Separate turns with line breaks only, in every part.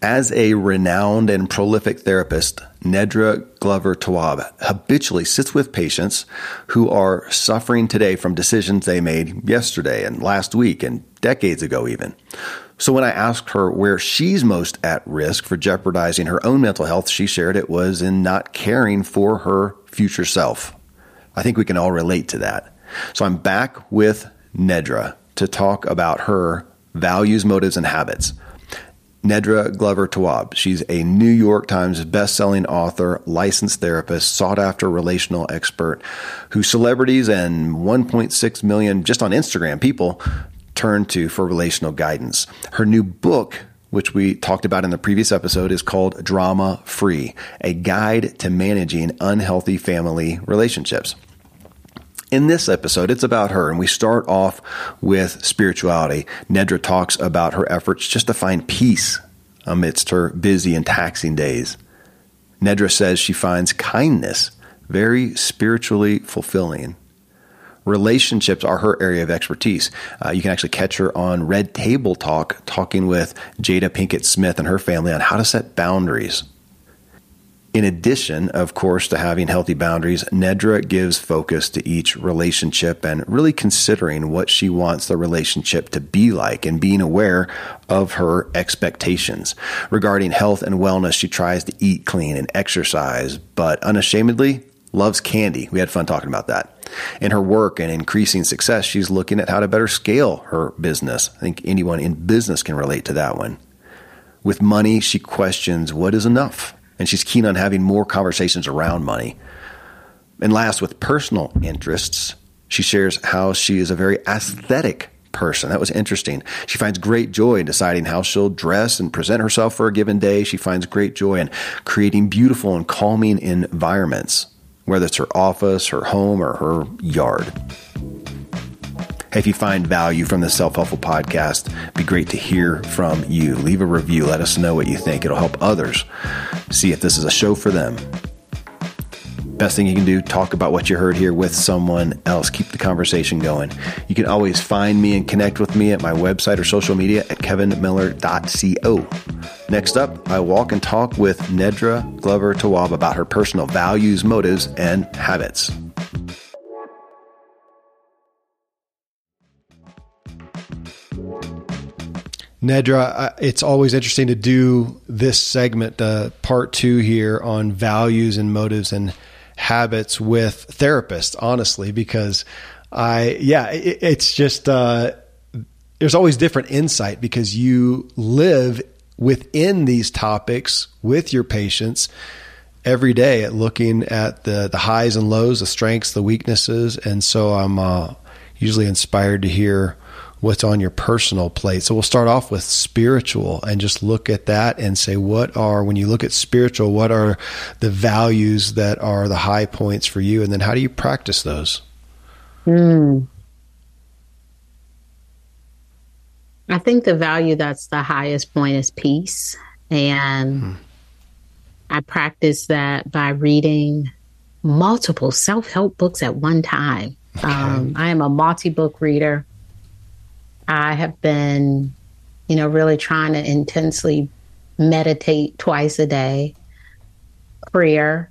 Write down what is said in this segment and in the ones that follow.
As a renowned and prolific therapist, Nedra Glover Tawwab habitually sits with patients who are suffering today from decisions they made yesterday and last week and decades ago, even. So when I asked her where she's most at risk for jeopardizing her own mental health, she shared it was in not caring for her future self. I think we can all relate to that. So I'm back with Nedra to talk about her values, motives, and habits. Nedra Glover Tawwab. She's a New York Times best-selling author, licensed therapist, sought-after relational expert, who celebrities and 1.6 million just on Instagram people turn to for relational guidance. Her new book which we talked about in the previous episode, is called Drama Free, a guide to managing unhealthy family relationships. In this episode, it's about her, and we start off with spirituality. Nedra talks about her efforts just to find peace amidst her busy and taxing days. Nedra says she finds kindness very spiritually fulfilling. Relationships are her area of expertise. Uh, you can actually catch her on Red Table Talk, talking with Jada Pinkett Smith and her family on how to set boundaries in addition, of course, to having healthy boundaries, Nedra gives focus to each relationship and really considering what she wants the relationship to be like and being aware of her expectations. Regarding health and wellness, she tries to eat clean and exercise, but unashamedly loves candy. We had fun talking about that. In her work and increasing success, she's looking at how to better scale her business. I think anyone in business can relate to that one. With money, she questions what is enough and she's keen on having more conversations around money. And last, with personal interests, she shares how she is a very aesthetic person. That was interesting. She finds great joy in deciding how she'll dress and present herself for a given day. She finds great joy in creating beautiful and calming environments, whether it's her office, her home, or her yard. If you find value from the Self Helpful podcast, be great to hear from you. Leave a review. Let us know what you think. It'll help others see if this is a show for them. Best thing you can do, talk about what you heard here with someone else. Keep the conversation going. You can always find me and connect with me at my website or social media at kevinmiller.co. Next up, I walk and talk with Nedra Glover Tawwab about her personal values, motives, and habits. Nedra, it's always interesting to do this segment, uh, part two here on values and motives and habits with therapists, honestly, because I, yeah, it, it's just, uh, there's always different insight because you live within these topics with your patients every day at looking at the, the highs and lows, the strengths, the weaknesses. And so I'm uh, usually inspired to hear what's on your personal plate. So we'll start off with spiritual and just look at that and say, what are, when you look at spiritual, what are the values that are the high points for you? And then how do you practice those?
Hmm. I think the value that's the highest point is peace. And hmm. I practice that by reading multiple self help books at one time. Okay. Um, I am a multi book reader. I have been, you know, really trying to intensely meditate twice a day, prayer.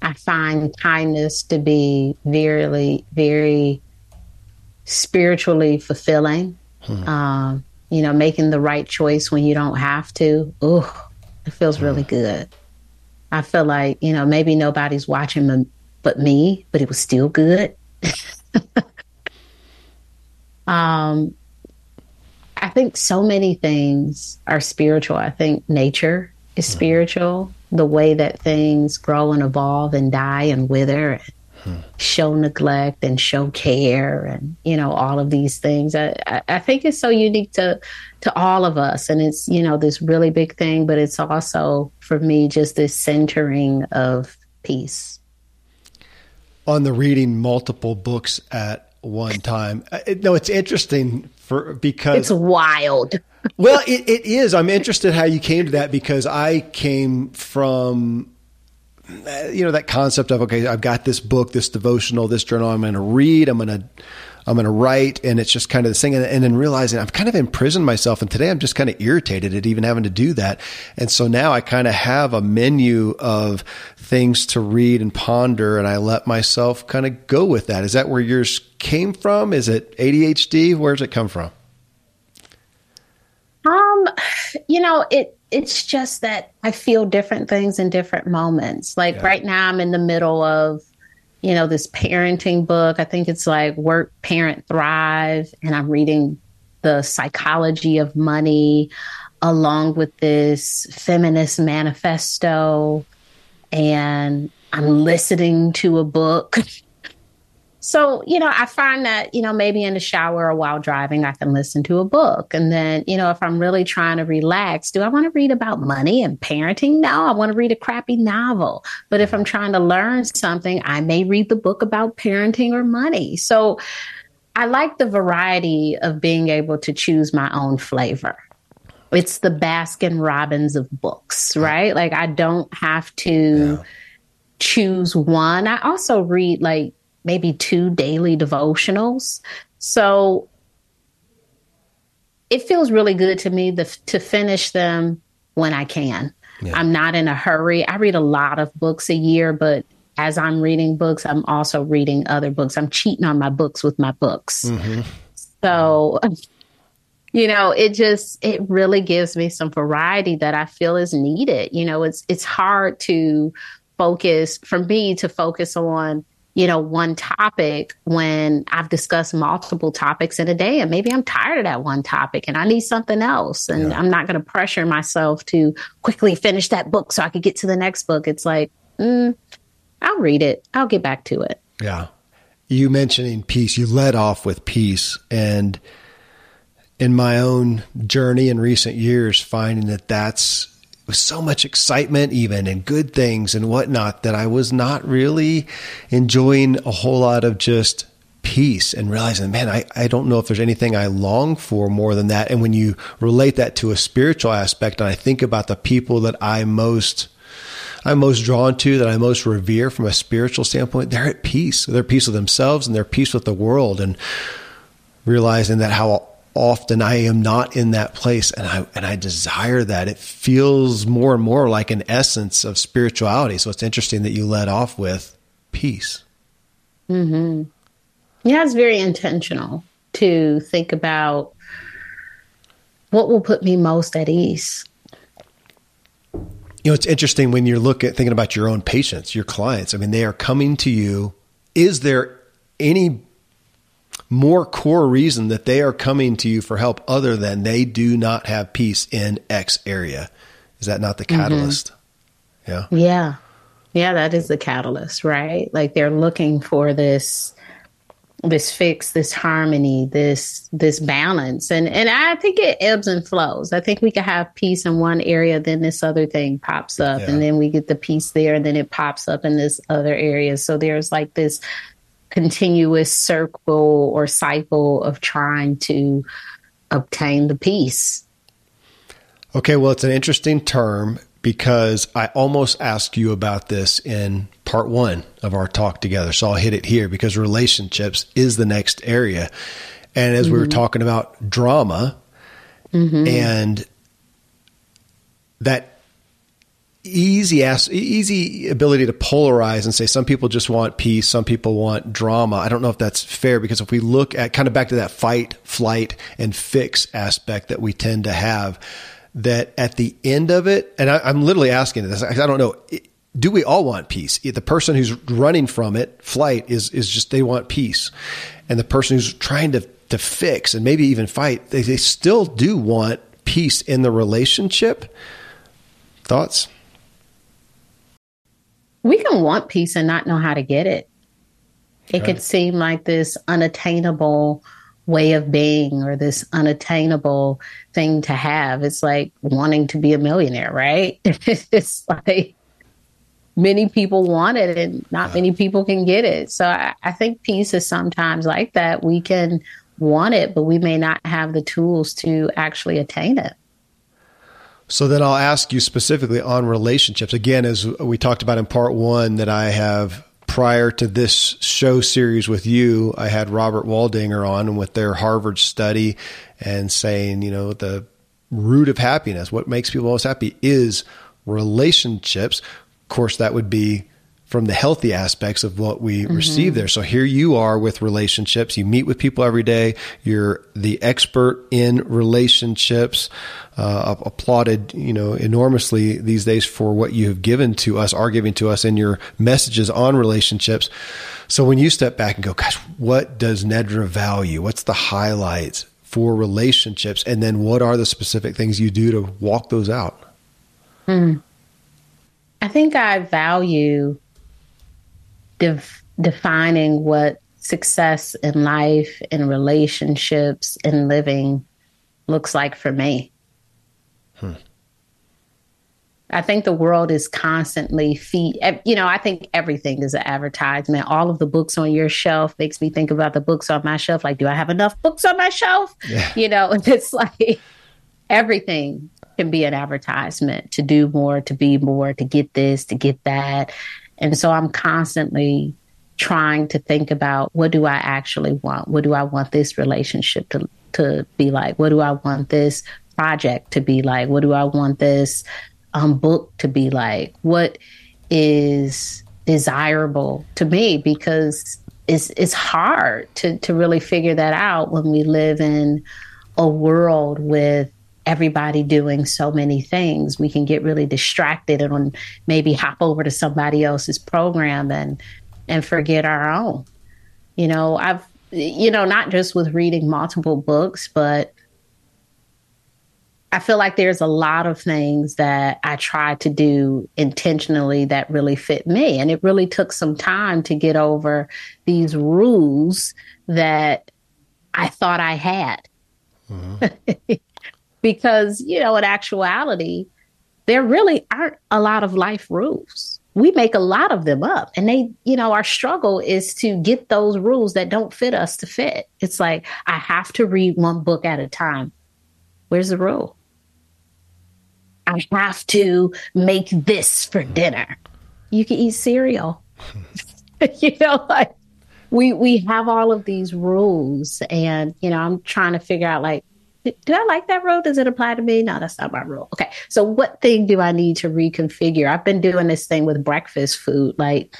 I find kindness to be very, very spiritually fulfilling. Hmm. Um, you know, making the right choice when you don't have to. Oh, it feels hmm. really good. I feel like, you know, maybe nobody's watching but me, but it was still good. Um, I think so many things are spiritual. I think nature is mm-hmm. spiritual. The way that things grow and evolve and die and wither, and hmm. show neglect and show care, and you know all of these things. I, I think it's so unique to to all of us, and it's you know this really big thing, but it's also for me just this centering of peace.
on the reading multiple books at one time. Uh, no, it's interesting for because
it's wild.
well, it, it is. I'm interested how you came to that because I came from uh, you know that concept of okay, I've got this book, this devotional, this journal. I'm going to read. I'm going to I'm going to write, and it's just kind of this thing. And, and then realizing I've kind of imprisoned myself, and today I'm just kind of irritated at even having to do that. And so now I kind of have a menu of things to read and ponder, and I let myself kind of go with that. Is that where yours came from? Is it ADHD? Where does it come from?
Um, you know, it it's just that I feel different things in different moments. Like yeah. right now I'm in the middle of you know, this parenting book. I think it's like Work, Parent, Thrive. And I'm reading The Psychology of Money along with this feminist manifesto. And I'm listening to a book So, you know, I find that, you know, maybe in the shower or while driving, I can listen to a book. And then, you know, if I'm really trying to relax, do I want to read about money and parenting? No, I want to read a crappy novel. But if I'm mm-hmm. trying to learn something, I may read the book about parenting or money. So I like the variety of being able to choose my own flavor it's the Baskin Robbins of books, right? Like I don't have to yeah. choose one. I also read like maybe two daily devotionals. So it feels really good to me the, to finish them when I can. Yeah. I'm not in a hurry. I read a lot of books a year, but as I'm reading books, I'm also reading other books. I'm cheating on my books with my books. Mm-hmm. So, you know, it just it really gives me some variety that I feel is needed. You know, it's it's hard to focus for me to focus on you know, one topic when I've discussed multiple topics in a day and maybe I'm tired of that one topic and I need something else. And yeah. I'm not going to pressure myself to quickly finish that book so I could get to the next book. It's like, mm, I'll read it, I'll get back to it.
Yeah. You mentioning peace, you led off with peace. And in my own journey in recent years, finding that that's with so much excitement, even and good things and whatnot, that I was not really enjoying a whole lot of just peace and realizing, man, I, I don't know if there's anything I long for more than that. And when you relate that to a spiritual aspect, and I think about the people that I most I'm most drawn to, that I most revere from a spiritual standpoint, they're at peace. They're at peace with themselves and they're at peace with the world. And realizing that how often I am not in that place and I and I desire that. It feels more and more like an essence of spirituality. So it's interesting that you led off with peace.
Mm-hmm. Yeah, it's very intentional to think about what will put me most at ease.
You know, it's interesting when you're looking at thinking about your own patients, your clients. I mean, they are coming to you. Is there any more core reason that they are coming to you for help other than they do not have peace in X area. Is that not the mm-hmm. catalyst?
Mm-hmm. Yeah. Yeah. Yeah, that is the catalyst, right? Like they're looking for this this fix, this harmony, this this balance. And and I think it ebbs and flows. I think we could have peace in one area, then this other thing pops up, yeah. and then we get the peace there, and then it pops up in this other area. So there's like this continuous circle or cycle of trying to obtain the peace.
Okay, well, it's an interesting term because I almost asked you about this in part one of our talk together. So I'll hit it here because relationships is the next area. And as mm-hmm. we were mm-hmm. talking about drama mm-hmm. and that easy ass, easy ability to polarize and say some people just want peace, some people want drama. I don't know if that's fair because if we look at kind of back to that fight, flight, and fix aspect that we tend to have, that at the end of it, and I, am literally asking this, I don't know. Do we all want peace? The person who's running from it, flight, is is just they want peace, and the person who's trying to to fix and maybe even fight, they, they still do want peace in the relationship. Thoughts?
We can want peace and not know how to get it. It right. could seem like this unattainable way of being or this unattainable thing to have. It's like wanting to be a millionaire, right? it's like many people want it and not many people can get it. So I, I think peace is sometimes like that. We can want it, but we may not have the tools to actually attain it.
So then I'll ask you specifically on relationships. Again, as we talked about in part one, that I have prior to this show series with you, I had Robert Waldinger on with their Harvard study and saying, you know, the root of happiness, what makes people most happy is relationships. Of course, that would be from the healthy aspects of what we mm-hmm. receive there. So here you are with relationships. You meet with people every day. You're the expert in relationships. Uh, applauded, you know, enormously these days for what you have given to us, are giving to us in your messages on relationships. So when you step back and go, gosh, what does Nedra value? What's the highlights for relationships? And then what are the specific things you do to walk those out?
Hmm. I think I value def- defining what success in life, in relationships, in living looks like for me. Hmm. I think the world is constantly feed. You know, I think everything is an advertisement. All of the books on your shelf makes me think about the books on my shelf. Like, do I have enough books on my shelf? Yeah. You know, it's like everything can be an advertisement to do more, to be more, to get this, to get that. And so I'm constantly trying to think about what do I actually want? What do I want this relationship to, to be like? What do I want this project to be like? What do I want this um, book to be like? What is desirable to me? Because it's it's hard to to really figure that out when we live in a world with everybody doing so many things, we can get really distracted and maybe hop over to somebody else's program and and forget our own. You know, I've you know, not just with reading multiple books, but I feel like there's a lot of things that I try to do intentionally that really fit me. And it really took some time to get over these rules that I thought I had. Mm-hmm. because, you know, in actuality, there really aren't a lot of life rules. We make a lot of them up. And they, you know, our struggle is to get those rules that don't fit us to fit. It's like, I have to read one book at a time. Where's the rule? I have to make this for dinner. You can eat cereal. you know, like we we have all of these rules and you know, I'm trying to figure out like do I like that rule? Does it apply to me? No, that's not my rule. Okay. So what thing do I need to reconfigure? I've been doing this thing with breakfast food. Like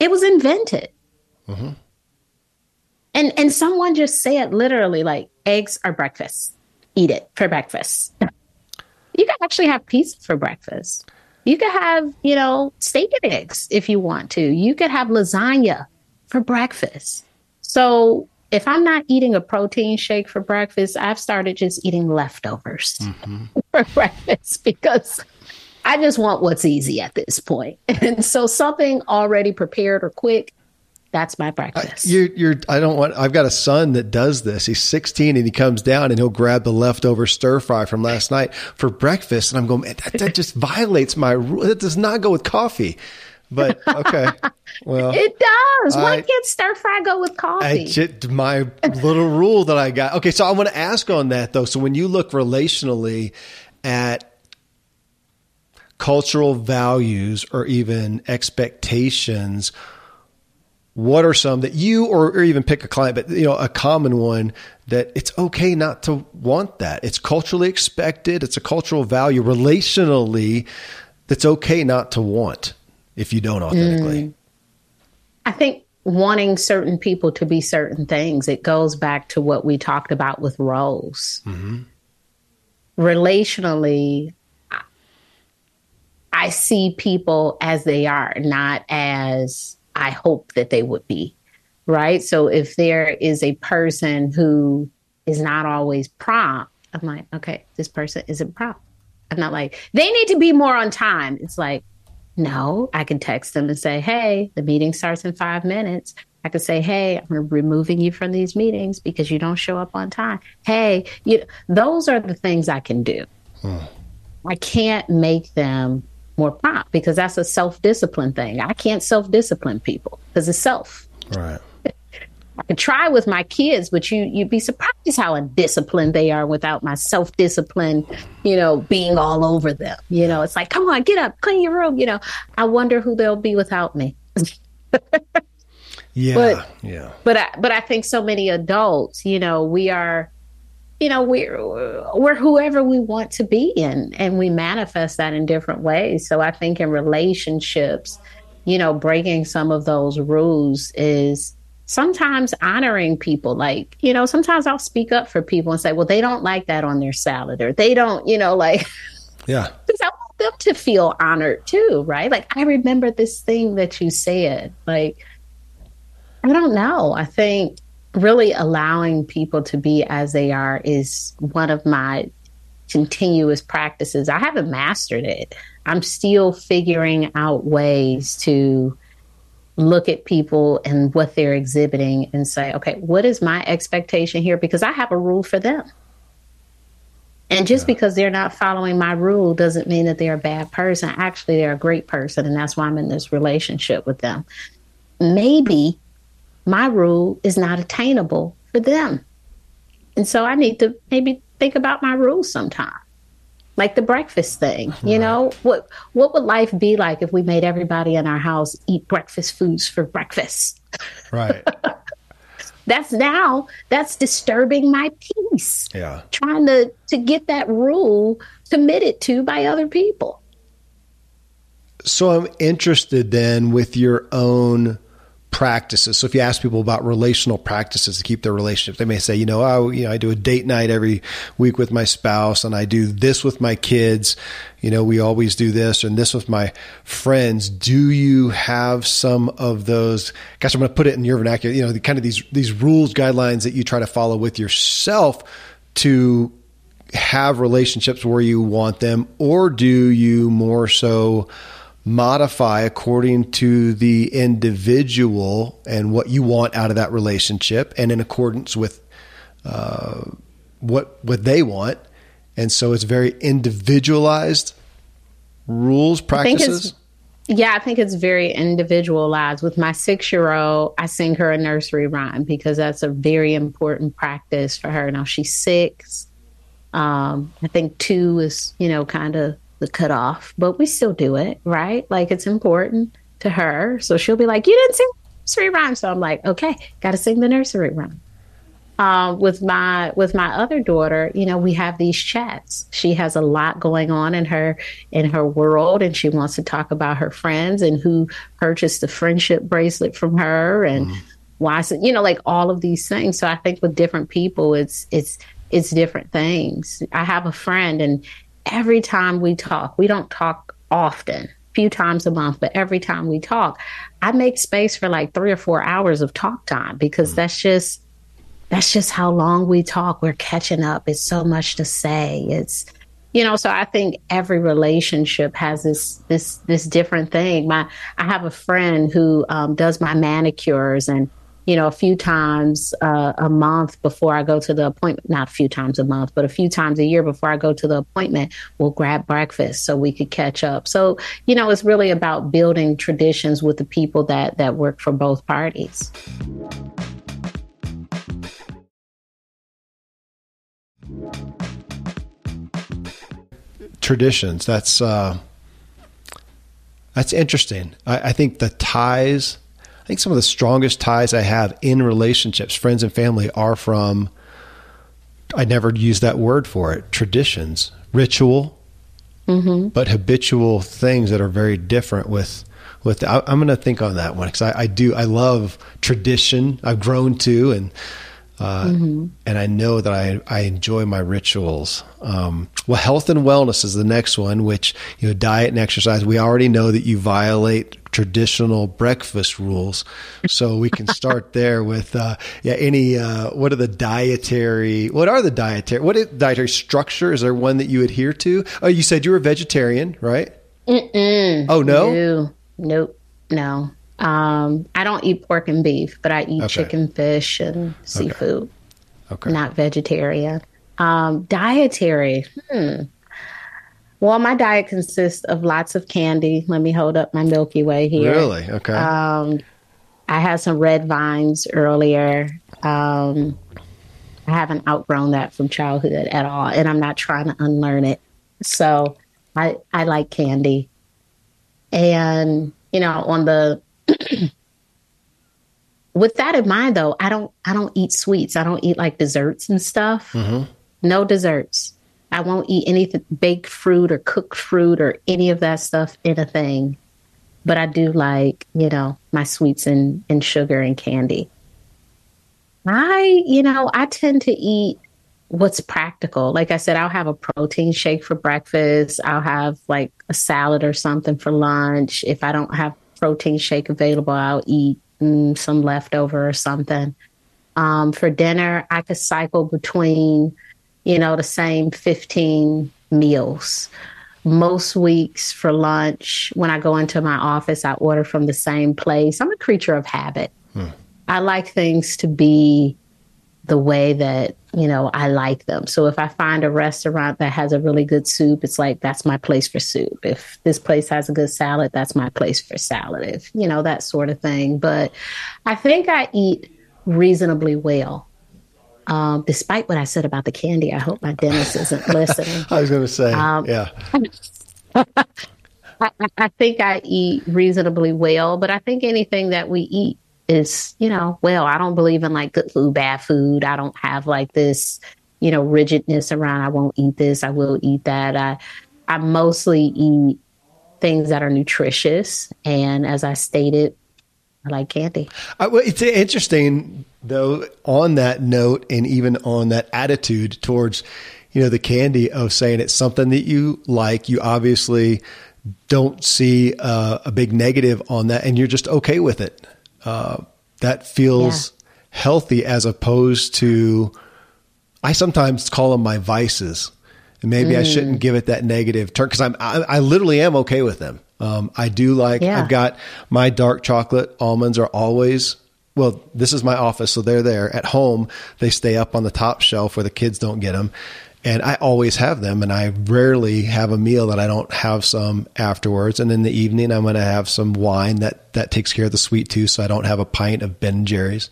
it was invented. Mm-hmm. And and someone just said literally like eggs are breakfast. Eat it for breakfast. you can actually have pizza for breakfast. You could have, you know, steak and eggs if you want to. You could have lasagna for breakfast. So if I'm not eating a protein shake for breakfast, I've started just eating leftovers mm-hmm. for breakfast because I just want what's easy at this point. And so something already prepared or quick, that's my breakfast.
I, you're, you're, I don't want, I've got a son that does this. He's 16 and he comes down and he'll grab the leftover stir fry from last night for breakfast. And I'm going, that, that just violates my rule. That does not go with coffee. But okay, well,
it does. Why can't stir fry go with coffee?
Just, my little rule that I got. Okay, so I want to ask on that though. So when you look relationally at cultural values or even expectations, what are some that you or, or, even pick a client, but you know, a common one that it's okay not to want that. It's culturally expected. It's a cultural value relationally that's okay not to want if you don't authentically? Mm.
I think wanting certain people to be certain things, it goes back to what we talked about with roles. Mm-hmm. Relationally, I see people as they are, not as I hope that they would be. Right. So if there is a person who is not always prompt, I'm like, okay, this person isn't prompt. I'm not like, they need to be more on time. It's like, no, I can text them and say, hey, the meeting starts in five minutes. I could say, hey, I'm removing you from these meetings because you don't show up on time. Hey, you, those are the things I can do. Hmm. I can't make them more prompt because that's a self discipline thing. I can't self discipline people because it's self.
Right.
I could try with my kids, but you you'd be surprised how undisciplined they are without my self discipline, you know, being all over them. You know, it's like, come on, get up, clean your room. You know, I wonder who they'll be without me.
yeah, but, yeah.
But I, but I think so many adults, you know, we are, you know, we're we're whoever we want to be in, and we manifest that in different ways. So I think in relationships, you know, breaking some of those rules is sometimes honoring people like you know sometimes i'll speak up for people and say well they don't like that on their salad or they don't you know like
yeah.
because i want them to feel honored too right? Like i remember this thing that you said like i don't know. I think really allowing people to be as they are is one of my continuous practices. I haven't mastered it. I'm still figuring out ways to look at people and what they're exhibiting and say, okay, what is my expectation here? Because I have a rule for them. And just yeah. because they're not following my rule doesn't mean that they're a bad person. Actually, they're a great person. And that's why I'm in this relationship with them. Maybe my rule is not attainable for them. And so I need to maybe think about my rules sometime like the breakfast thing you know? What what would life be like if we made everybody in our house eat breakfast foods for breakfast?
Right.
That's now that's disturbing my peace.
Yeah.
Trying to to get that rule committed to by other people.
So i'm interested then with your own practices. So if you ask people about relational practices to keep their relationships, they may say, you know, I, you know, I do a date night every week with my spouse and I do this with my kids. You know, we always do this and this with my friends. Do you have some of those? Gosh, I'm going to put it in your vernacular, you know, the kind of these, these rules, guidelines that you try to follow with yourself to have relationships where you want them, or do you more so modify according to the individual and what you want out of that relationship and in accordance with uh, what what they want. And so it's very individualized rules practices.
I yeah i think it's very individualized. With my six year old i sing her a nursery rhyme because that's a very important practice for her. Now she's six. Um, i think two is you know kind of the cutoff, but we still do it, right? Like it's important to her. So she'll be like, You didn't sing nursery rhyme. So I'm like, Okay, gotta sing the nursery rhyme. Um, with my with my other daughter, you know, we have these chats. She has a lot going on in her in her world, and she wants to talk about her friends and who purchased the friendship bracelet from her, and mm. why, you know, like all of these things. So I think with different people, it's it's it's different things. I have a friend, and every time we talk, we don't talk often, few times a month, but every time we talk, I make space for like three or four hours of talk time because mm. that's just that's just how long we talk. We're catching up. It's so much to say. It's you know, so I think every relationship has this this this different thing. My I have a friend who um, does my manicures and you know, a few times uh, a month before I go to the appointment, not a few times a month, but a few times a year before I go to the appointment, we'll grab breakfast so we could catch up. So, you know, it's really about building traditions with the people that, that work for both parties.
Traditions. That's, uh, that's interesting. I, I think the ties I think some of the strongest ties I have in relationships, friends and family, are from, I never use that word for it, traditions, ritual, mm-hmm. but habitual things that are very different with. With I, am going to think on that one because I, I do I love tradition I've grown to and uh, mm-hmm. and I know that I, I enjoy my rituals. Um, well, health and wellness is the next one, which you know, diet and exercise. We already know that you violate traditional breakfast rules. So we can start there with, uh, yeah, any, uh, what are the dietary, what are the dietary, what is dietary structure? Is there one that you adhere to? Oh, you said you were a vegetarian, right?
Mm-mm.
Oh, no?
no? Nope. No. Um, I don't eat pork and beef, but I eat okay. chicken, fish, and seafood. Okay. okay. Not vegetarian. Um, dietary. Hmm. Well, my diet consists of lots of candy. Let me hold up my Milky Way here.
Really? Okay. Um,
I had some red vines earlier. Um, I haven't outgrown that from childhood at all, and I'm not trying to unlearn it. So I I like candy, and you know, on the with that in mind, though, I don't I don't eat sweets. I don't eat like desserts and stuff. Mm-hmm. No desserts. I won't eat anything baked fruit or cooked fruit or any of that stuff in a thing. But I do like, you know, my sweets and, and sugar and candy. I, you know, I tend to eat what's practical. Like I said, I'll have a protein shake for breakfast. I'll have like a salad or something for lunch. If I don't have protein shake available, I'll eat mm, some leftover or something. Um, for dinner, I could cycle between you know, the same 15 meals. Most weeks for lunch, when I go into my office, I order from the same place. I'm a creature of habit. Hmm. I like things to be the way that, you know, I like them. So if I find a restaurant that has a really good soup, it's like that's my place for soup. If this place has a good salad, that's my place for salad. If, you know, that sort of thing. But I think I eat reasonably well. Um, despite what I said about the candy, I hope my dentist isn't listening.
I was going to say, um, yeah.
I, I, think I eat reasonably well, but I think anything that we eat is, you know, well, I don't believe in like good food, bad food. I don't have like this, you know, rigidness around I won't eat this, I will eat that. I I mostly eat things that are nutritious and as I stated, I like candy.
Uh, well, it's interesting though on that note and even on that attitude towards you know the candy of saying it's something that you like you obviously don't see uh, a big negative on that and you're just okay with it uh, that feels yeah. healthy as opposed to i sometimes call them my vices and maybe mm. i shouldn't give it that negative turn because i'm I, I, literally am okay with them um, i do like yeah. i've got my dark chocolate almonds are always well, this is my office, so they're there. At home, they stay up on the top shelf where the kids don't get them. And I always have them, and I rarely have a meal that I don't have some afterwards. And in the evening, I'm going to have some wine that, that takes care of the sweet tooth, so I don't have a pint of Ben Jerry's.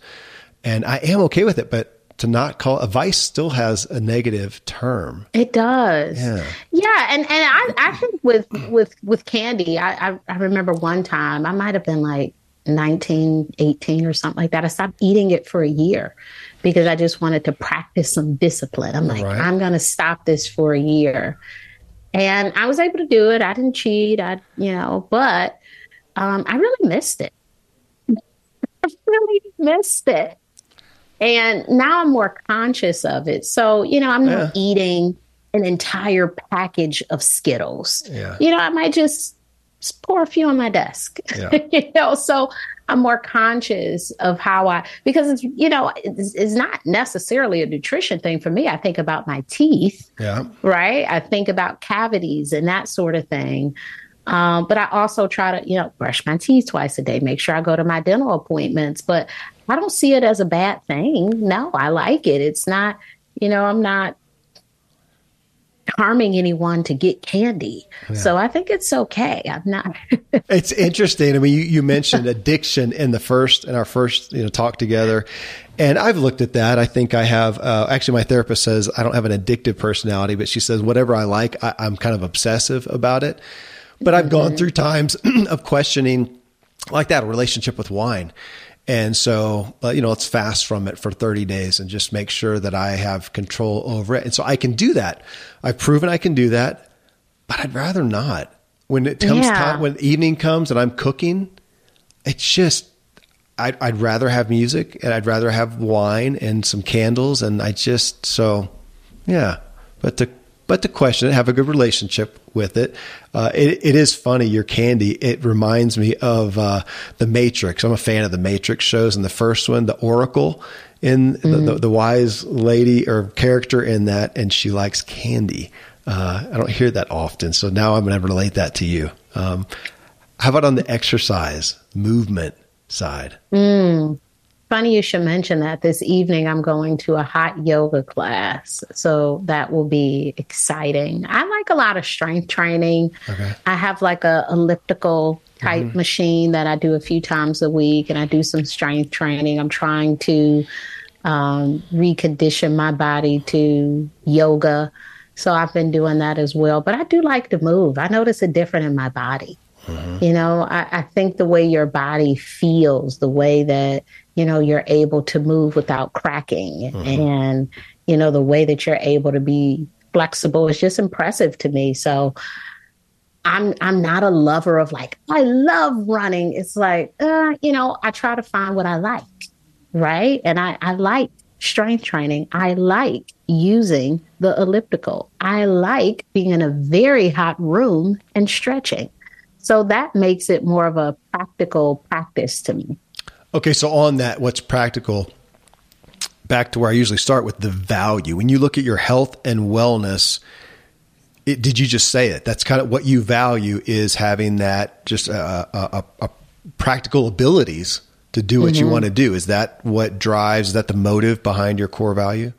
And I am okay with it, but to not call a vice still has a negative term.
It does. Yeah. Yeah. And, and I, I think with, with, with candy, I, I, I remember one time I might have been like 19, 18 or something like that. I stopped eating it for a year because I just wanted to practice some discipline. I'm like, right. I'm going to stop this for a year. And I was able to do it. I didn't cheat. I, you know, but um, I really missed it. I really missed it. And now I'm more conscious of it. So, you know, I'm not yeah. eating an entire package of Skittles. Yeah. You know, I might just just pour a few on my desk. Yeah. you know, so I'm more conscious of how I because it's you know it's, it's, not necessarily a nutrition thing for me. I think about my teeth.
Yeah.
Right. I think about cavities and that sort of thing. Um, but I also try to you know brush my teeth twice a day. Make sure I go to my dental appointments. But I don't see it as a bad thing. No, I like it. It's not. You know, I'm not harming anyone to get candy. Yeah. So I think it's okay. I'm not.
it's interesting. I mean, you, you mentioned addiction in the first, in our first, you know, talk together. And I've looked at that. I think I have, uh, actually my therapist says I don't have an addictive personality, but she says whatever I like, I, am kind of obsessive about it. But I've mm-hmm. gone through times of questioning like that, a relationship with wine. And so, uh, you know, let's fast from it for 30 days and just make sure that I have control over it. And so I can do that. I've proven I can do that, but I'd rather not. When it comes yeah. time, when evening comes and I'm cooking, it's just, I'd, I'd rather have music and I'd rather have wine and some candles. And I just, so yeah. But to but to question it, have a good relationship with it. Uh, it, it is funny, your candy. It reminds me of uh, the Matrix. I'm a fan of the Matrix shows. And the first one, the Oracle, in mm-hmm. the, the, the, wise lady or character in that, and she likes candy. Uh, I don't hear that often, so now I'm going to relate that to you. Um, how about on the exercise movement side?
Mm. Funny you should mention that. This evening, I'm going to a hot yoga class. So that will be exciting. I like a lot of strength training. Okay. I have like a elliptical type mm-hmm. machine that I do a few times a week, and I do some strength training. I'm trying to um, recondition my body to yoga. So I've been doing that as well. But I do like to move. I notice a difference in my body. Mm-hmm. You know, I, I, think the way your body feels, the way that, you know, you're able to move without cracking mm-hmm. and, you know, the way that you're able to be flexible is just impressive to me. So I'm I'm not a lover of like, I love running. It's like, uh, you know, I try to find what I like. Right. And I, I like strength training. I like using the elliptical. I like being in a very hot room and stretching. So that makes it more of a practical practice to me.
Okay, so on that, what's practical? Back to where I usually start with the value. When you look at your health and wellness, it, did you just say it? That's kind of what you value is having that just a, a, a practical abilities to do what mm-hmm. you want to do. Is that what drives? Is that the motive behind your core value?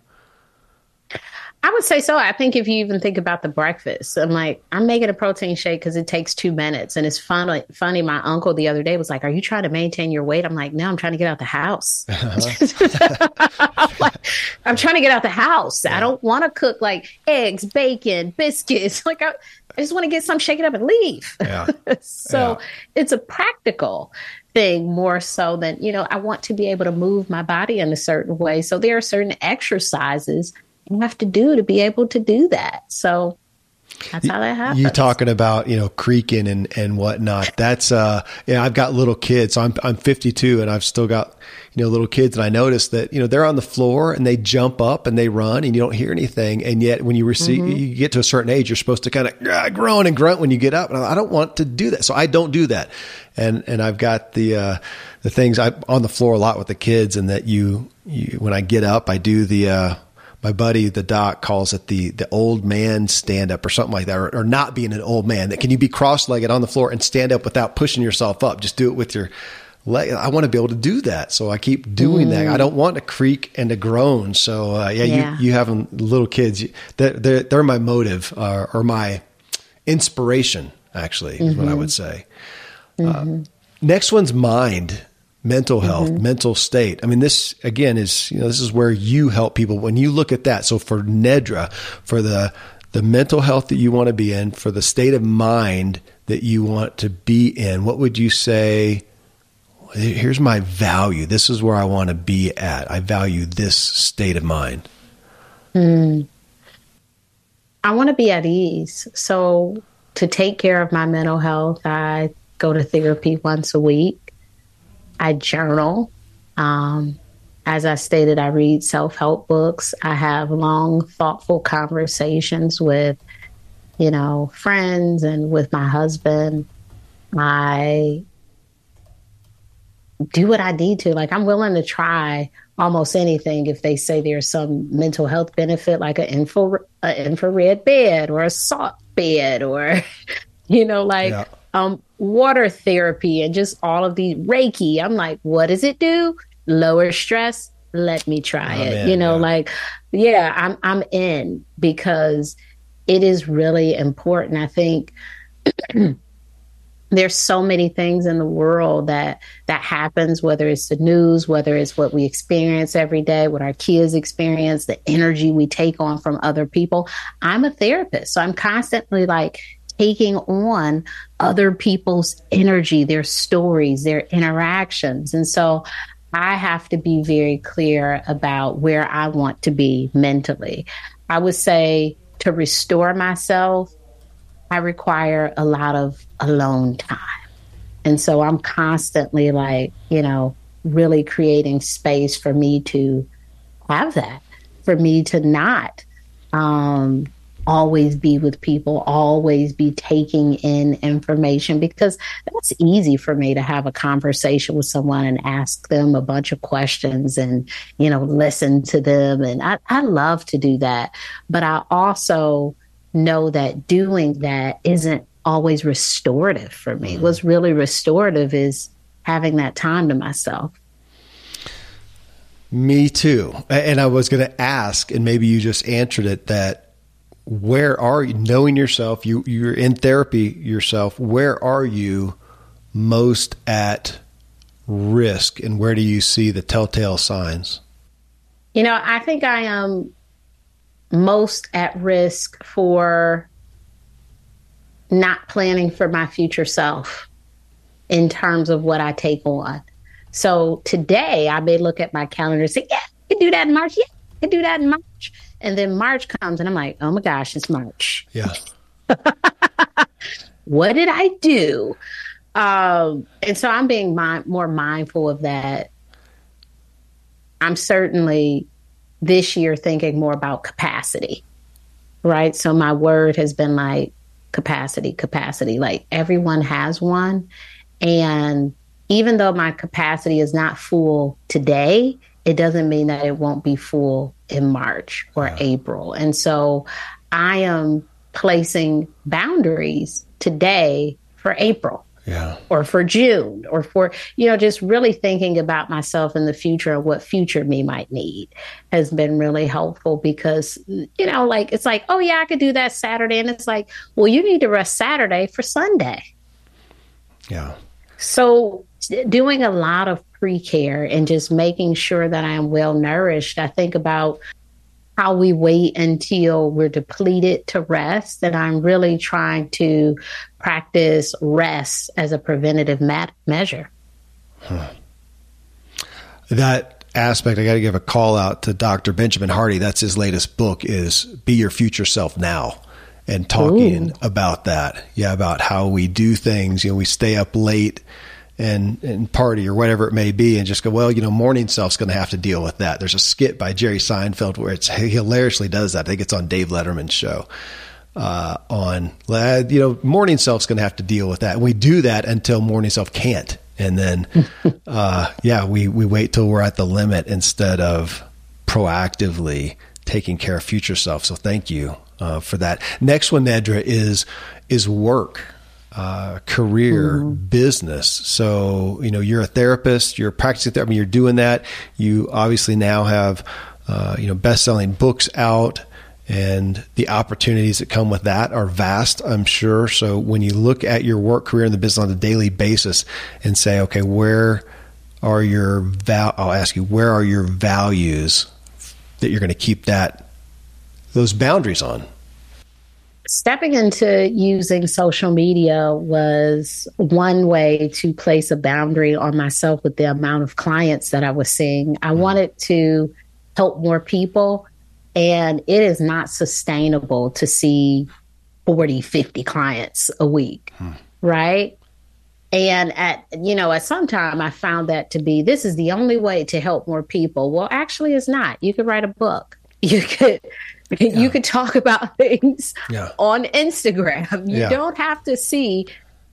I would say so. I think if you even think about the breakfast, I'm like, I'm making a protein shake because it takes two minutes. And it's funny, funny. My uncle the other day was like, Are you trying to maintain your weight? I'm like, No, I'm trying to get out the house. Uh-huh. I'm, like, I'm, trying to get out the house. Yeah. I don't want to cook like eggs, bacon, biscuits. Like, I, I just want to get some, shake it up, and leave. Yeah. so yeah. it's a practical thing more so than, you know, I want to be able to move my body in a certain way. So there are certain exercises you have to do to be able to do that. So that's how that happens.
You talking about you know creaking and and whatnot? That's uh yeah. I've got little kids. So I'm I'm 52 and I've still got you know little kids, and I notice that you know they're on the floor and they jump up and they run and you don't hear anything, and yet when you receive mm-hmm. you get to a certain age, you're supposed to kind of uh, groan and grunt when you get up, and I don't want to do that, so I don't do that, and and I've got the uh, the things I'm on the floor a lot with the kids, and that you you when I get up, I do the uh my buddy, the doc, calls it the the old man stand up or something like that, or, or not being an old man. That can you be cross legged on the floor and stand up without pushing yourself up? Just do it with your leg. I want to be able to do that, so I keep doing mm. that. I don't want to creak and to groan. So uh, yeah, yeah, you you having little kids, they're they're, they're my motive uh, or my inspiration. Actually, mm-hmm. is what I would mm-hmm. say. Mm-hmm. Uh, next one's mind mental health, mm-hmm. mental state. I mean, this again is, you know, this is where you help people when you look at that. So for Nedra, for the, the mental health that you want to be in, for the state of mind that you want to be in, what would you say? Here's my value. This is where I want to be at. I value this state of mind.
Mm. I want to be at ease. So to take care of my mental health, I go to therapy once a week. I journal. Um, as I stated, I read self help books. I have long, thoughtful conversations with, you know, friends and with my husband. I do what I need to. Like, I'm willing to try almost anything if they say there's some mental health benefit, like an infra- infrared bed or a salt bed or, you know, like. Yeah um, water therapy and just all of the Reiki. I'm like, what does it do? Lower stress. Let me try oh, it. Man, you know, yeah. like, yeah, I'm I'm in because it is really important. I think there's so many things in the world that that happens whether it's the news whether it's what we experience every day what our kids experience the energy we take on from other people i'm a therapist so i'm constantly like taking on other people's energy, their stories, their interactions. And so I have to be very clear about where I want to be mentally. I would say to restore myself, I require a lot of alone time. And so I'm constantly like, you know, really creating space for me to have that, for me to not um, always be with people, always be taking in information because that's easy for me to have a conversation with someone and ask them a bunch of questions and, you know, listen to them. And I, I love to do that. But I also know that doing that isn't always restorative for me. Mm-hmm. What's really restorative is having that time to myself.
Me too. And I was going to ask, and maybe you just answered it that where are you knowing yourself? You, you're in therapy yourself. Where are you most at risk and where do you see the telltale signs?
You know, I think I am most at risk for not planning for my future self in terms of what I take on. So today I may look at my calendar and say, yeah, I can do that in March. Yeah, I can do that in March. And then March comes and I'm like, oh my gosh, it's March.
Yeah.
what did I do? Um, and so I'm being more mindful of that. I'm certainly this year thinking more about capacity, right? So my word has been like capacity, capacity. Like everyone has one. And even though my capacity is not full today, it doesn't mean that it won't be full in March or yeah. April. And so I am placing boundaries today for April
yeah.
or for June or for, you know, just really thinking about myself in the future and what future me might need has been really helpful because, you know, like it's like, oh, yeah, I could do that Saturday. And it's like, well, you need to rest Saturday for Sunday.
Yeah.
So doing a lot of pre care and just making sure that I am well nourished, I think about how we wait until we're depleted to rest. And I'm really trying to practice rest as a preventative mat- measure. Huh.
That aspect, I got to give a call out to Dr. Benjamin Hardy. That's his latest book is Be Your Future Self Now and talking Ooh. about that. Yeah, about how we do things. You know, we stay up late and and party or whatever it may be, and just go, well, you know, morning self's going to have to deal with that. There's a skit by Jerry Seinfeld where it's he hilariously does that. I think it's on Dave Letterman's show. Uh, on you know, morning self's going to have to deal with that. And we do that until morning self can't, and then uh, yeah, we we wait till we're at the limit instead of proactively taking care of future self. So thank you uh, for that. Next one, Nedra, is is work uh, career, mm-hmm. business. So, you know, you're a therapist, you're practicing therapy, I mean, you're doing that. You obviously now have, uh, you know, best selling books out and the opportunities that come with that are vast, I'm sure. So when you look at your work career in the business on a daily basis and say, okay, where are your val, I'll ask you, where are your values that you're going to keep that, those boundaries on?
Stepping into using social media was one way to place a boundary on myself with the amount of clients that I was seeing. I mm wanted to help more people, and it is not sustainable to see 40, 50 clients a week, hmm. right? And at you know, at some time I found that to be this is the only way to help more people. Well, actually it's not. You could write a book. You could yeah. You could talk about things yeah. on Instagram. You yeah. don't have to see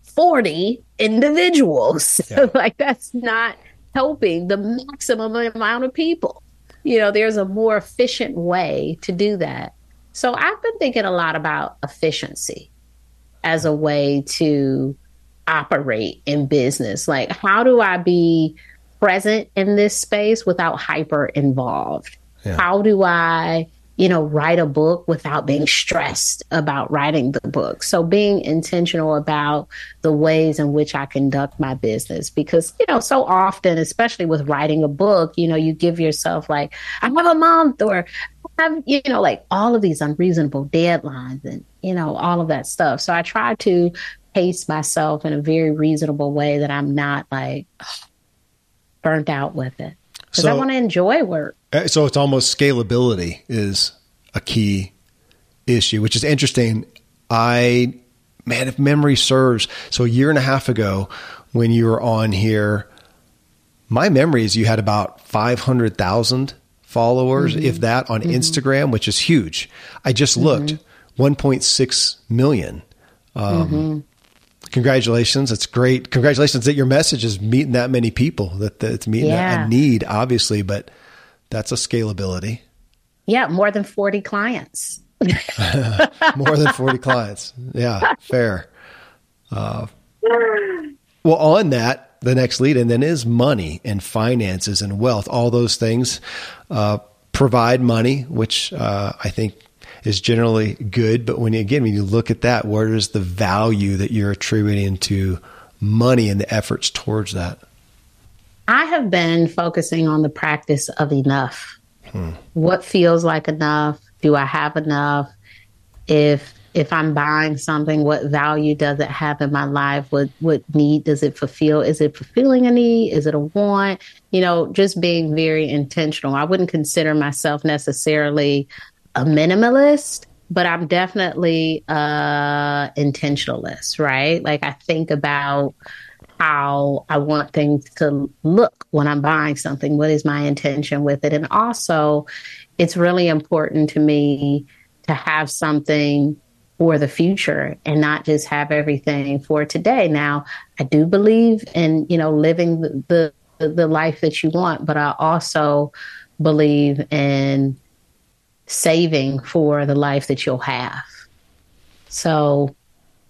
40 individuals. like that's not helping the maximum amount of people. You know, there's a more efficient way to do that. So I've been thinking a lot about efficiency as a way to operate in business. Like, how do I be present in this space without hyper involved? Yeah. How do I you know, write a book without being stressed about writing the book. So being intentional about the ways in which I conduct my business because, you know, so often, especially with writing a book, you know, you give yourself like, I have a month or I have, you know, like all of these unreasonable deadlines and, you know, all of that stuff. So I try to pace myself in a very reasonable way that I'm not like burnt out with it because so, I want to enjoy work.
Uh, so it's almost scalability is a key issue, which is interesting. I, man, if memory serves, so a year and a half ago when you were on here, my memory is you had about 500,000 followers, mm-hmm. if that, on mm-hmm. Instagram, which is huge. I just mm-hmm. looked, 1.6 million. Um, mm-hmm. Congratulations. It's great. Congratulations that your message is meeting that many people, that, that it's meeting yeah. a need, obviously, but that's a scalability.
Yeah, more than 40 clients.
more than 40 clients. Yeah, fair. Uh, well, on that, the next lead and then is money and finances and wealth. All those things uh, provide money, which uh, I think is generally good. But when you, again, when you look at that, where is the value that you're attributing to money and the efforts towards that?
I have been focusing on the practice of enough. Hmm. What feels like enough? Do I have enough? If if I'm buying something, what value does it have in my life? What what need does it fulfill? Is it fulfilling a need? Is it a want? You know, just being very intentional. I wouldn't consider myself necessarily a minimalist, but I'm definitely a intentionalist, right? Like I think about how I want things to look when I'm buying something. What is my intention with it? And also, it's really important to me to have something for the future and not just have everything for today. Now, I do believe in, you know, living the, the, the life that you want, but I also believe in saving for the life that you'll have. So,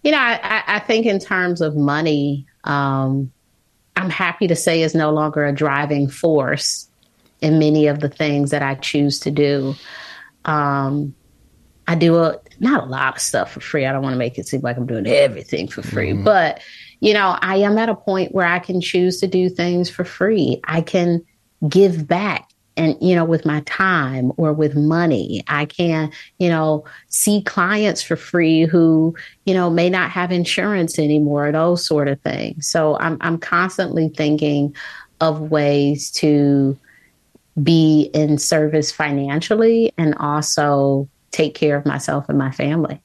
you know, I, I think in terms of money, um, I'm happy to say is no longer a driving force in many of the things that I choose to do. Um, I do a not a lot of stuff for free. I don't want to make it seem like I'm doing everything for free, mm-hmm. but you know, I am at a point where I can choose to do things for free. I can give back and you know with my time or with money i can you know see clients for free who you know may not have insurance anymore those sort of things so i'm i'm constantly thinking of ways to be in service financially and also take care of myself and my family.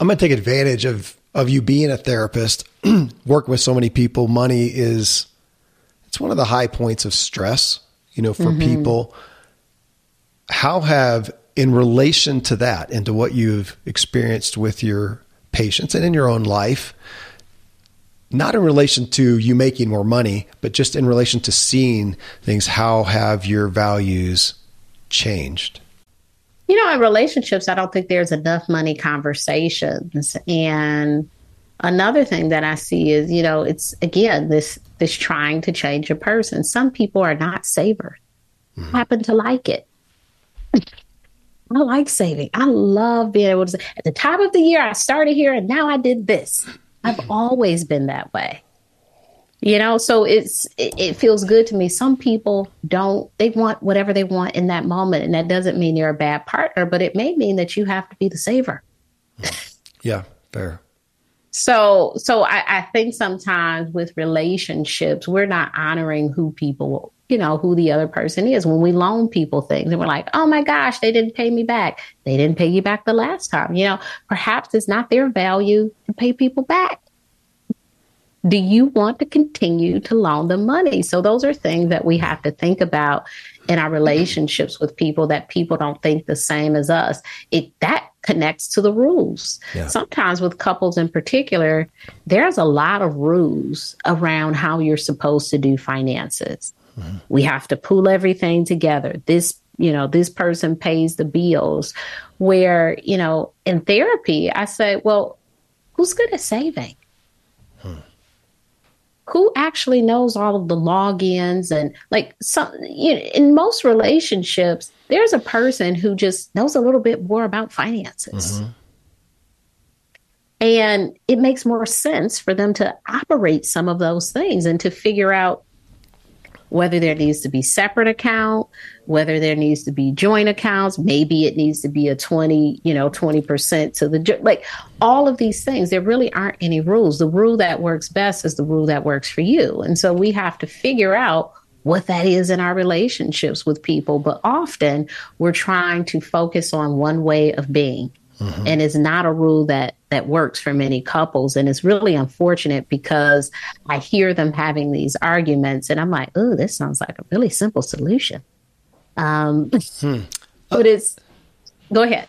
I'm going to take advantage of of you being a therapist, work with so many people. Money is it's one of the high points of stress, you know, for mm-hmm. people. How have in relation to that and to what you've experienced with your patients and in your own life, not in relation to you making more money, but just in relation to seeing things, how have your values changed?
you know, in relationships, I don't think there's enough money conversations. And another thing that I see is, you know, it's again this this trying to change a person. Some people are not savers. Mm-hmm. happen to like it. I like saving. I love being able to say, at the top of the year, I started here and now I did this. I've always been that way you know so it's it, it, feels good to me some people don't they want whatever they want in that moment and that doesn't mean you're a bad partner but it may mean that you have to be the saver
yeah fair
so so I, I think sometimes with relationships we're not honoring who people you know who the other person is when we loan people things and we're like oh my gosh they didn't pay me back they didn't pay you back the last time you know perhaps it's not their value to pay people back do you want to continue to loan them money? So those are things that we have to think about in our relationships with people that people don't think the same as us. It that connects to the rules. Yeah. Sometimes with couples in particular, there's a lot of rules around how you're supposed to do finances. Mm-hmm. We have to pool everything together. This, you know, this person pays the bills. Where, you know, in therapy, I say, well, who's good at saving? who actually knows all of the logins and like some you know, in most relationships there's a person who just knows a little bit more about finances mm-hmm. and it makes more sense for them to operate some of those things and to figure out whether there needs to be separate account, whether there needs to be joint accounts, maybe it needs to be a 20, you know, 20% to the like all of these things there really aren't any rules. The rule that works best is the rule that works for you. And so we have to figure out what that is in our relationships with people, but often we're trying to focus on one way of being Mm-hmm. And it's not a rule that that works for many couples. And it's really unfortunate because I hear them having these arguments and I'm like, oh, this sounds like a really simple solution. Um, hmm. But it's, go ahead.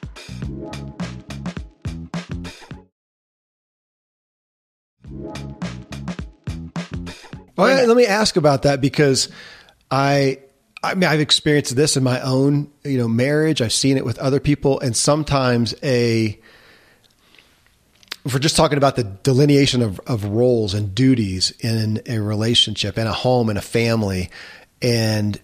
Well, let me ask about that because I I mean, I've experienced this in my own, you know, marriage. I've seen it with other people, and sometimes a if we're just talking about the delineation of, of roles and duties in a relationship, in a home, in a family, and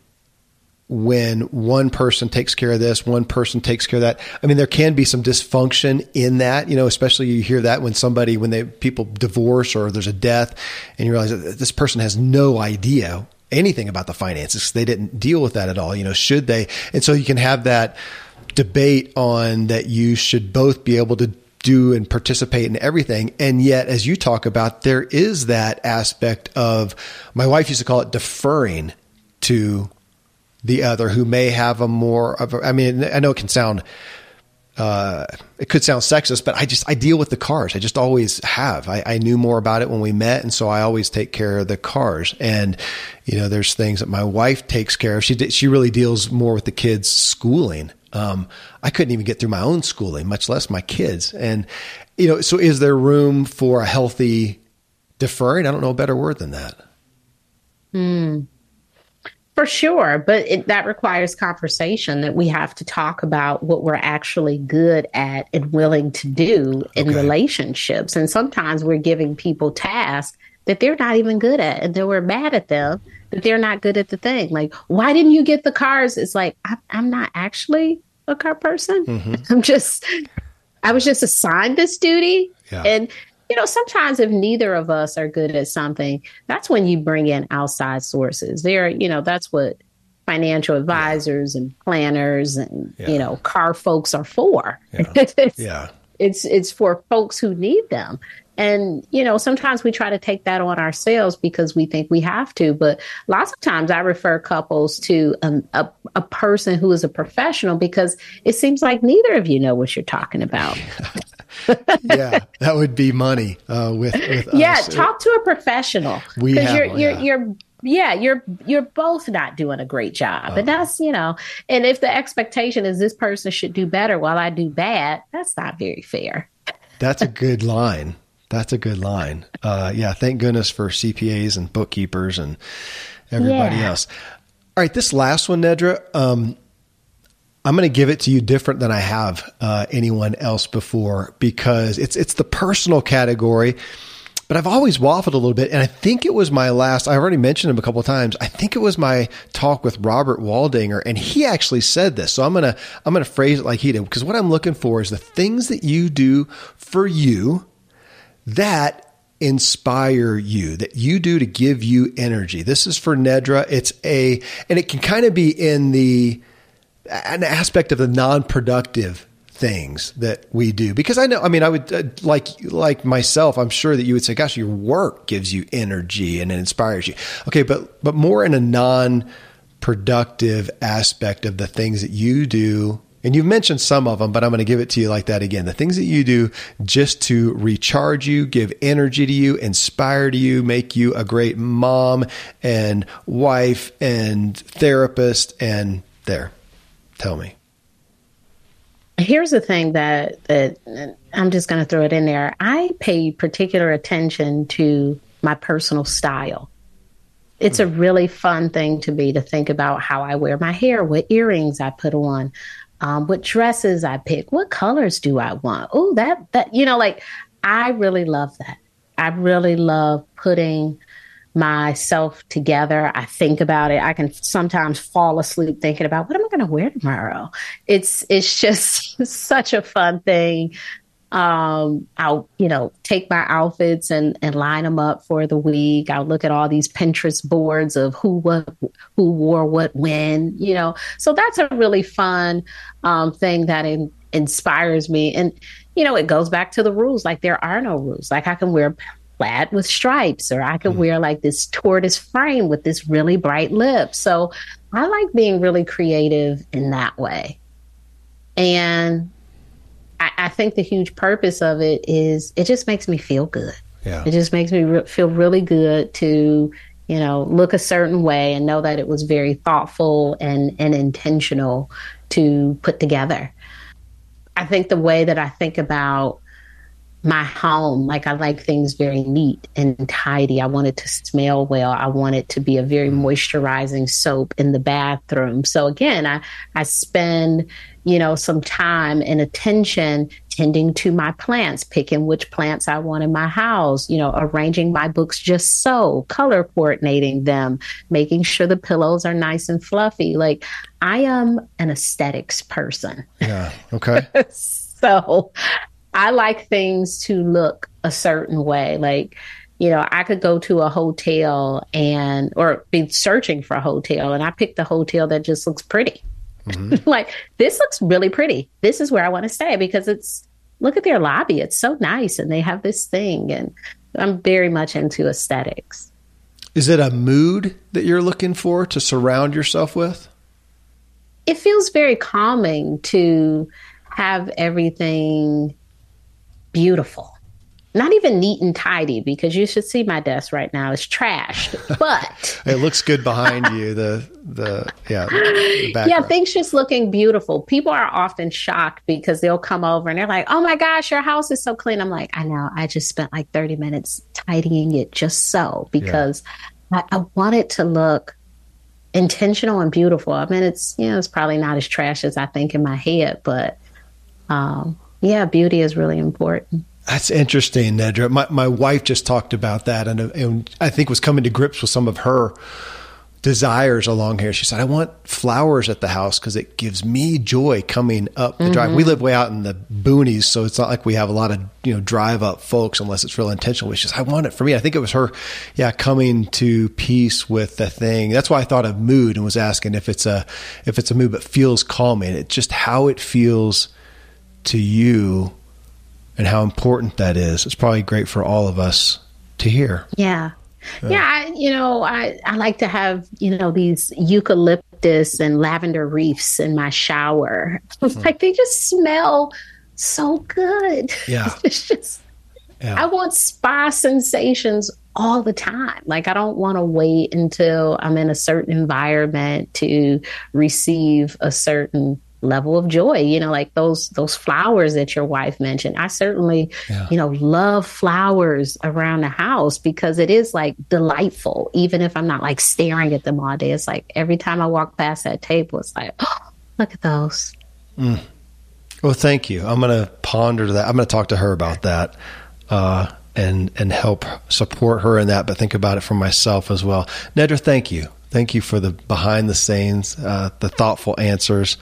when one person takes care of this, one person takes care of that. I mean, there can be some dysfunction in that, you know, especially you hear that when somebody, when they, people divorce or there's a death and you realize that this person has no idea anything about the finances. They didn't deal with that at all. You know, should they? And so you can have that debate on that you should both be able to do and participate in everything. And yet, as you talk about, there is that aspect of my wife used to call it deferring to the other who may have a more of a, I mean, I know it can sound, uh, it could sound sexist, but I just, I deal with the cars. I just always have. I, I knew more about it when we met. And so I always take care of the cars. And, you know, there's things that my wife takes care of. She, she really deals more with the kids' schooling. Um, I couldn't even get through my own schooling, much less my kids. And, you know, so is there room for a healthy deferring? I don't know a better word than that.
Hmm. For sure, but it, that requires conversation that we have to talk about what we're actually good at and willing to do in okay. relationships. And sometimes we're giving people tasks that they're not even good at, and then we're mad at them that they're not good at the thing. Like, why didn't you get the cars? It's like I, am not actually a car person. Mm-hmm. I'm just, I was just assigned this duty, yeah. and you know, sometimes if neither of us are good at something, that's when you bring in outside sources. There, you know, that's what financial advisors yeah. and planners and yeah. you know car folks are for. Yeah. it's, yeah. It's it's for folks who need them. And, you know, sometimes we try to take that on ourselves because we think we have to. But lots of times I refer couples to um, a, a person who is a professional because it seems like neither of you know what you're talking about.
yeah, that would be money uh, with, with
yeah. Us. Talk to a professional because you're you're yeah. you're yeah you're you're both not doing a great job, uh-huh. and that's you know. And if the expectation is this person should do better while I do bad, that's not very fair.
That's a good line. That's a good line. Uh, yeah, thank goodness for CPAs and bookkeepers and everybody yeah. else. All right, this last one, Nedra. Um, I'm going to give it to you different than I have uh, anyone else before because it's it's the personal category. But I've always waffled a little bit, and I think it was my last. I already mentioned him a couple times. I think it was my talk with Robert Waldinger, and he actually said this. So I'm gonna I'm gonna phrase it like he did because what I'm looking for is the things that you do for you that inspire you, that you do to give you energy. This is for Nedra. It's a, and it can kind of be in the an aspect of the non-productive things that we do. Because I know I mean I would uh, like like myself I'm sure that you would say gosh your work gives you energy and it inspires you. Okay but but more in a non productive aspect of the things that you do and you've mentioned some of them but I'm going to give it to you like that again. The things that you do just to recharge you give energy to you inspire to you make you a great mom and wife and therapist and there Tell me.
Here's the thing that that I'm just going to throw it in there. I pay particular attention to my personal style. It's a really fun thing to me to think about how I wear my hair, what earrings I put on, um, what dresses I pick, what colors do I want. Oh, that that you know, like I really love that. I really love putting myself together. I think about it. I can sometimes fall asleep thinking about what am I going to wear tomorrow. It's it's just such a fun thing. Um, I'll you know take my outfits and and line them up for the week. I'll look at all these Pinterest boards of who what who wore what when. You know, so that's a really fun um, thing that in, inspires me and you know, it goes back to the rules. Like there are no rules. Like I can wear plaid with stripes, or I could mm. wear like this tortoise frame with this really bright lip. So I like being really creative in that way. And I, I think the huge purpose of it is it just makes me feel good. Yeah. It just makes me re- feel really good to, you know, look a certain way and know that it was very thoughtful and, and intentional to put together. I think the way that I think about my home. Like I like things very neat and tidy. I want it to smell well. I want it to be a very mm. moisturizing soap in the bathroom. So again, I, I spend, you know, some time and attention tending to my plants, picking which plants I want in my house, you know, arranging my books just so, color coordinating them, making sure the pillows are nice and fluffy. Like I am an aesthetics person.
Yeah. Okay.
so I like things to look a certain way. Like, you know, I could go to a hotel and or be searching for a hotel and I picked a hotel that just looks pretty. Mm-hmm. like this looks really pretty. This is where I want to stay because it's look at their lobby. It's so nice and they have this thing and I'm very much into aesthetics.
Is it a mood that you're looking for to surround yourself with?
It feels very calming to have everything beautiful not even neat and tidy because you should see my desk right now. It's trashed, but
it looks good behind you. The the yeah the
yeah things just looking beautiful. People are often shocked because they'll come over and they're like, "Oh my gosh, your house is so clean." I'm like, "I know. I just spent like 30 minutes tidying it just so because yeah. I, I want it to look." intentional and beautiful. I mean, it's you know, it's probably not as trash as I think in my head, but um, yeah, beauty is really important.
That's interesting, Nedra. My my wife just talked about that, and, and I think was coming to grips with some of her desires along here. She said, "I want flowers at the house because it gives me joy coming up the mm-hmm. drive. We live way out in the boonies, so it's not like we have a lot of you know drive up folks unless it's real intentional. It's just I want it for me. I think it was her, yeah, coming to peace with the thing. That's why I thought of mood and was asking if it's a if it's a mood but feels calming. It's just how it feels to you and how important that is. It's probably great for all of us to hear.
Yeah. Uh, yeah, I, you know, I, I like to have, you know, these eucalyptus and lavender reefs in my shower. Mm. like they just smell so good.
Yeah.
it's just yeah. I want spa sensations all the time. Like I don't want to wait until I'm in a certain environment to receive a certain level of joy you know like those those flowers that your wife mentioned. I certainly yeah. you know love flowers around the house because it is like delightful. Even if i'm not like staring at them all day it's like every time i walk past that table it's like oh look at those.
Mm. well thank you. I'm going to ponder that. I'm going to talk to her about that uh, and and help support her in that but think about it for myself as well. Nedra thank you. Thank you for the behind the scenes uh, the thoughtful answers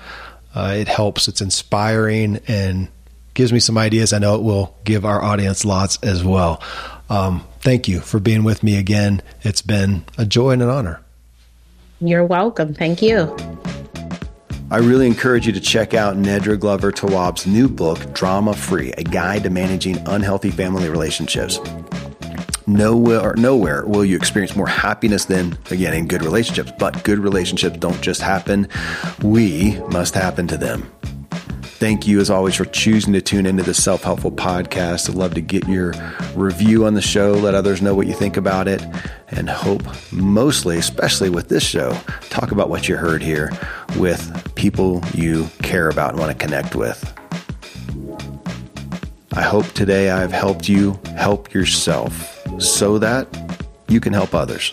uh, it helps. It's inspiring and gives me some ideas. I know it will give our audience lots as well. Um, thank you for being with me again. It's been a joy and an honor.
You're welcome. Thank you.
I really encourage you to check out Nedra Glover Tawwab's new book, Drama Free A Guide to Managing Unhealthy Family Relationships. Nowhere, nowhere will you experience more happiness than, again, in good relationships. But good relationships don't just happen, we must happen to them. Thank you, as always, for choosing to tune into the Self Helpful Podcast. I'd love to get your review on the show, let others know what you think about it, and hope mostly, especially with this show, talk about what you heard here with people you care about and want to connect with. I hope today I've helped you help yourself so that you can help others.